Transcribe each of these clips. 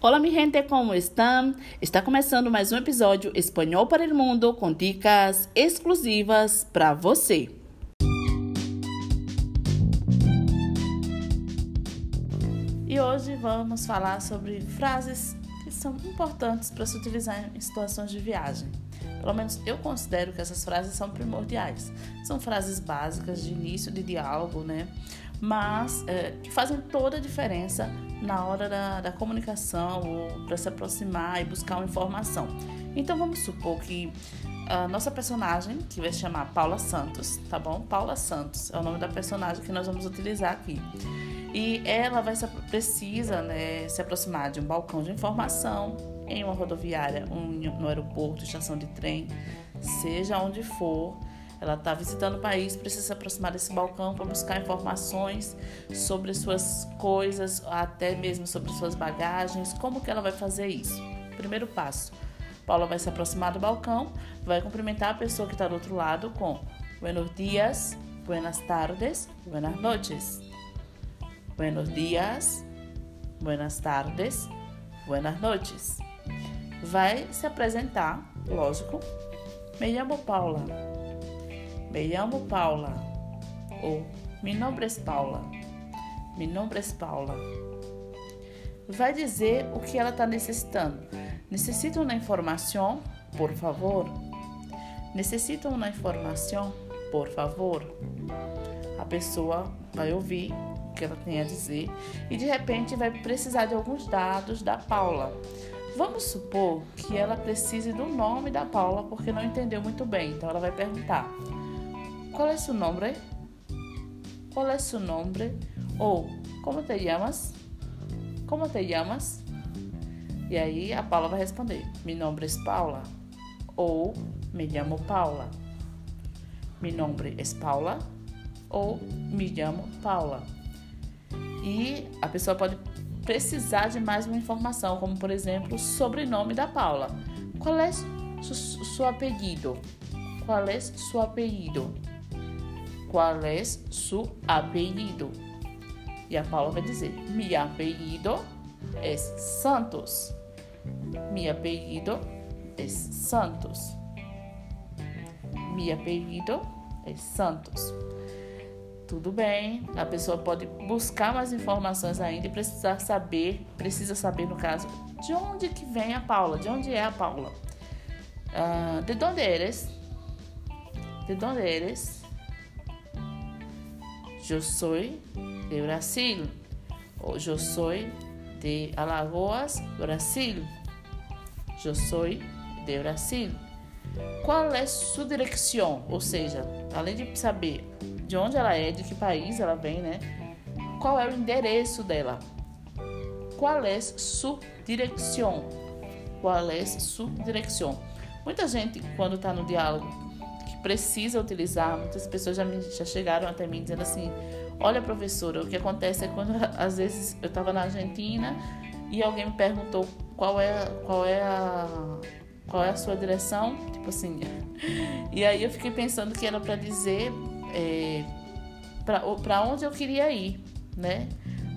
Olá, mi gente, como estão? Está começando mais um episódio Espanhol para o Mundo com dicas exclusivas para você. E hoje vamos falar sobre frases que são importantes para se utilizar em situações de viagem. Pelo menos eu considero que essas frases são primordiais. São frases básicas de início de diálogo, né? Mas é, que fazem toda a diferença na hora da, da comunicação ou para se aproximar e buscar uma informação. Então vamos supor que a nossa personagem, que vai se chamar Paula Santos, tá bom? Paula Santos é o nome da personagem que nós vamos utilizar aqui. E ela vai se, precisa né, se aproximar de um balcão de informação em uma rodoviária, um, no aeroporto, estação de trem, seja onde for. Ela está visitando o país, precisa se aproximar desse balcão para buscar informações sobre suas coisas, até mesmo sobre suas bagagens. Como que ela vai fazer isso? Primeiro passo: Paula vai se aproximar do balcão, vai cumprimentar a pessoa que está do outro lado com Buenos dias, buenas tardes, buenas noches. Buenos dias, buenas tardes, buenas noches. Vai se apresentar, lógico. Me llamo Paula. Me llamo Paula. Ou mi nombre es Paula. Mi nombre es Paula. Vai dizer o que ela está necessitando. Necessita uma informação, por favor? Necessita uma informação, por favor? A pessoa vai ouvir que ela tem a dizer e de repente vai precisar de alguns dados da Paula. Vamos supor que ela precise do nome da Paula porque não entendeu muito bem, então ela vai perguntar: Qual é seu nome? Qual é seu nome? Ou como te chamas? Como te chamas? E aí a Paula vai responder: Mi nombre es Paula. Ou me llamo Paula. Mi nombre es Paula. Ou me llamo Paula. E a pessoa pode precisar de mais uma informação, como por exemplo o sobrenome da Paula. Qual é su, seu apelido? Qual é seu apelido? Qual é seu apelido? E a Paula vai dizer: Mi apelido é Santos. Mi apelido é Santos. Mi apelido é Santos tudo bem, a pessoa pode buscar mais informações ainda e precisar saber, precisa saber no caso, de onde que vem a Paula, de onde é a Paula. Uh, de onde eres? De onde eres? Eu sou de Brasil. Ou eu sou de Alagoas, Brasil. Eu sou de Brasil. Qual é sua direção? Ou seja, além de saber de onde ela é, de que país ela vem, né? Qual é o endereço dela? Qual é sua direção? Qual é sua direção? Muita gente, quando está no diálogo, que precisa utilizar, muitas pessoas já, me, já chegaram até mim dizendo assim: Olha, professora, o que acontece é quando às vezes eu estava na Argentina e alguém me perguntou qual é, qual é a qual é a sua direção, tipo assim. E aí eu fiquei pensando que era para dizer é, para onde eu queria ir, né?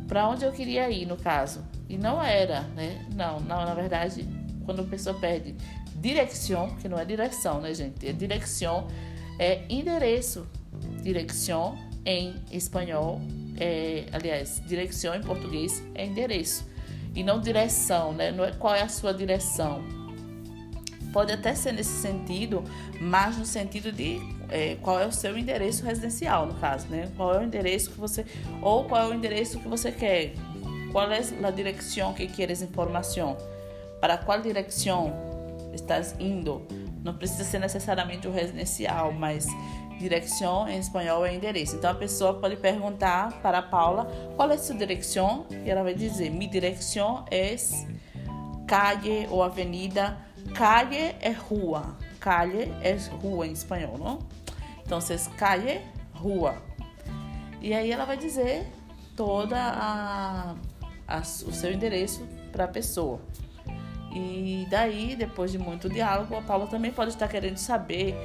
Para onde eu queria ir, no caso. E não era, né? Não, não, na verdade, quando a pessoa pede direção, que não é direção, né, gente? É direção, é endereço. Direção em espanhol, é, aliás, direção em português é endereço. E não direção, né? Não é qual é a sua direção. Pode até ser nesse sentido, mas no sentido de é, qual é o seu endereço residencial, no caso, né? Qual é o endereço que você ou qual é o endereço que você quer? Qual é a direção que queres informação? Para qual direção estás indo? Não precisa ser necessariamente o residencial, mas direção em espanhol é endereço. Então a pessoa pode perguntar para a Paula qual é sua direção e ela vai dizer: "Mi direção é calle ou avenida. Calle é rua. Calle é rua em espanhol, não? Então, calle, rua. E aí ela vai dizer toda a, a o seu endereço para a pessoa. E daí, depois de muito diálogo, a Paula também pode estar querendo saber.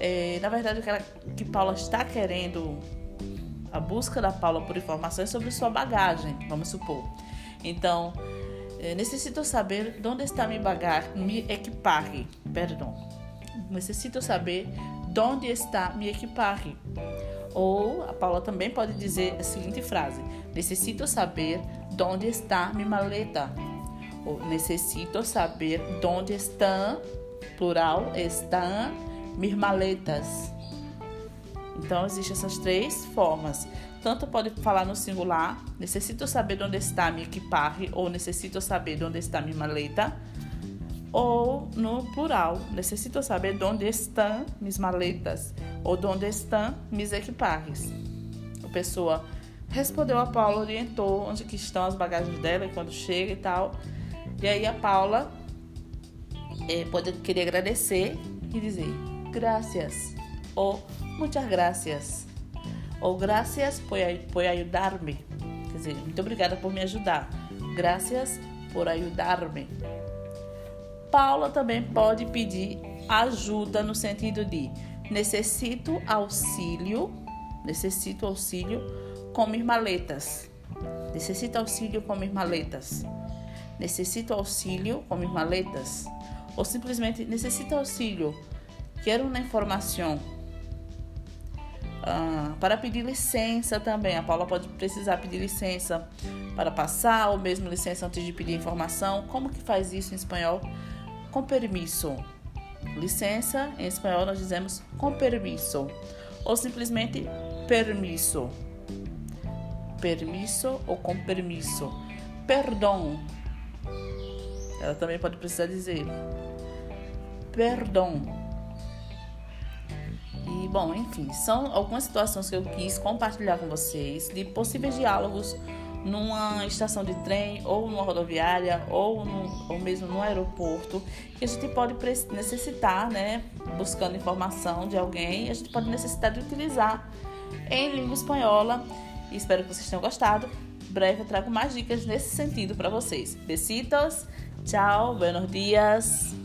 É, na verdade, o que, ela, que Paula está querendo, a busca da Paula por informações sobre sua bagagem, vamos supor. Então, É, necessito saber onde está minha bagagem, meu equipaje. Perdão. Necessito saber onde está minha equipaje. Ou a Paula também pode dizer a seguinte frase: Necessito saber onde está minha maleta. Ou necessito saber onde estão, plural, estão minhas maletas. Então, existem essas três formas. Tanto pode falar no singular, necessito saber onde está minha equipaje, ou necessito saber onde está minha maleta. Ou no plural, necessito saber onde estão minhas maletas, ou onde estão minhas equipagens. A pessoa respondeu a Paula, orientou onde que estão as bagagens dela e quando chega e tal. E aí a Paula é, pode querer agradecer e dizer graças ou muitas gracias ou gracias por, por ajudar-me. Quer dizer, muito obrigada por me ajudar. Gracias por ajudar-me. Paula também pode pedir ajuda no sentido de necessito auxílio, necessito auxílio com minhas maletas. Necessito auxílio com minhas maletas. Necessito auxílio com minhas maletas. Ou simplesmente necessito auxílio. Quero uma informação ah, para pedir licença também. A Paula pode precisar pedir licença para passar, ou mesmo licença antes de pedir informação. Como que faz isso em espanhol? Com permisso. Licença, em espanhol nós dizemos com permisso. Ou simplesmente permisso. Permisso ou com permisso. Perdão. Ela também pode precisar dizer. Perdão bom, enfim, são algumas situações que eu quis compartilhar com vocês de possíveis diálogos numa estação de trem ou numa rodoviária ou, no, ou mesmo no aeroporto que a gente pode necessitar, né, buscando informação de alguém, a gente pode necessitar de utilizar em língua espanhola. Espero que vocês tenham gostado. Breve eu trago mais dicas nesse sentido para vocês. Besitos, tchau, buenos dias.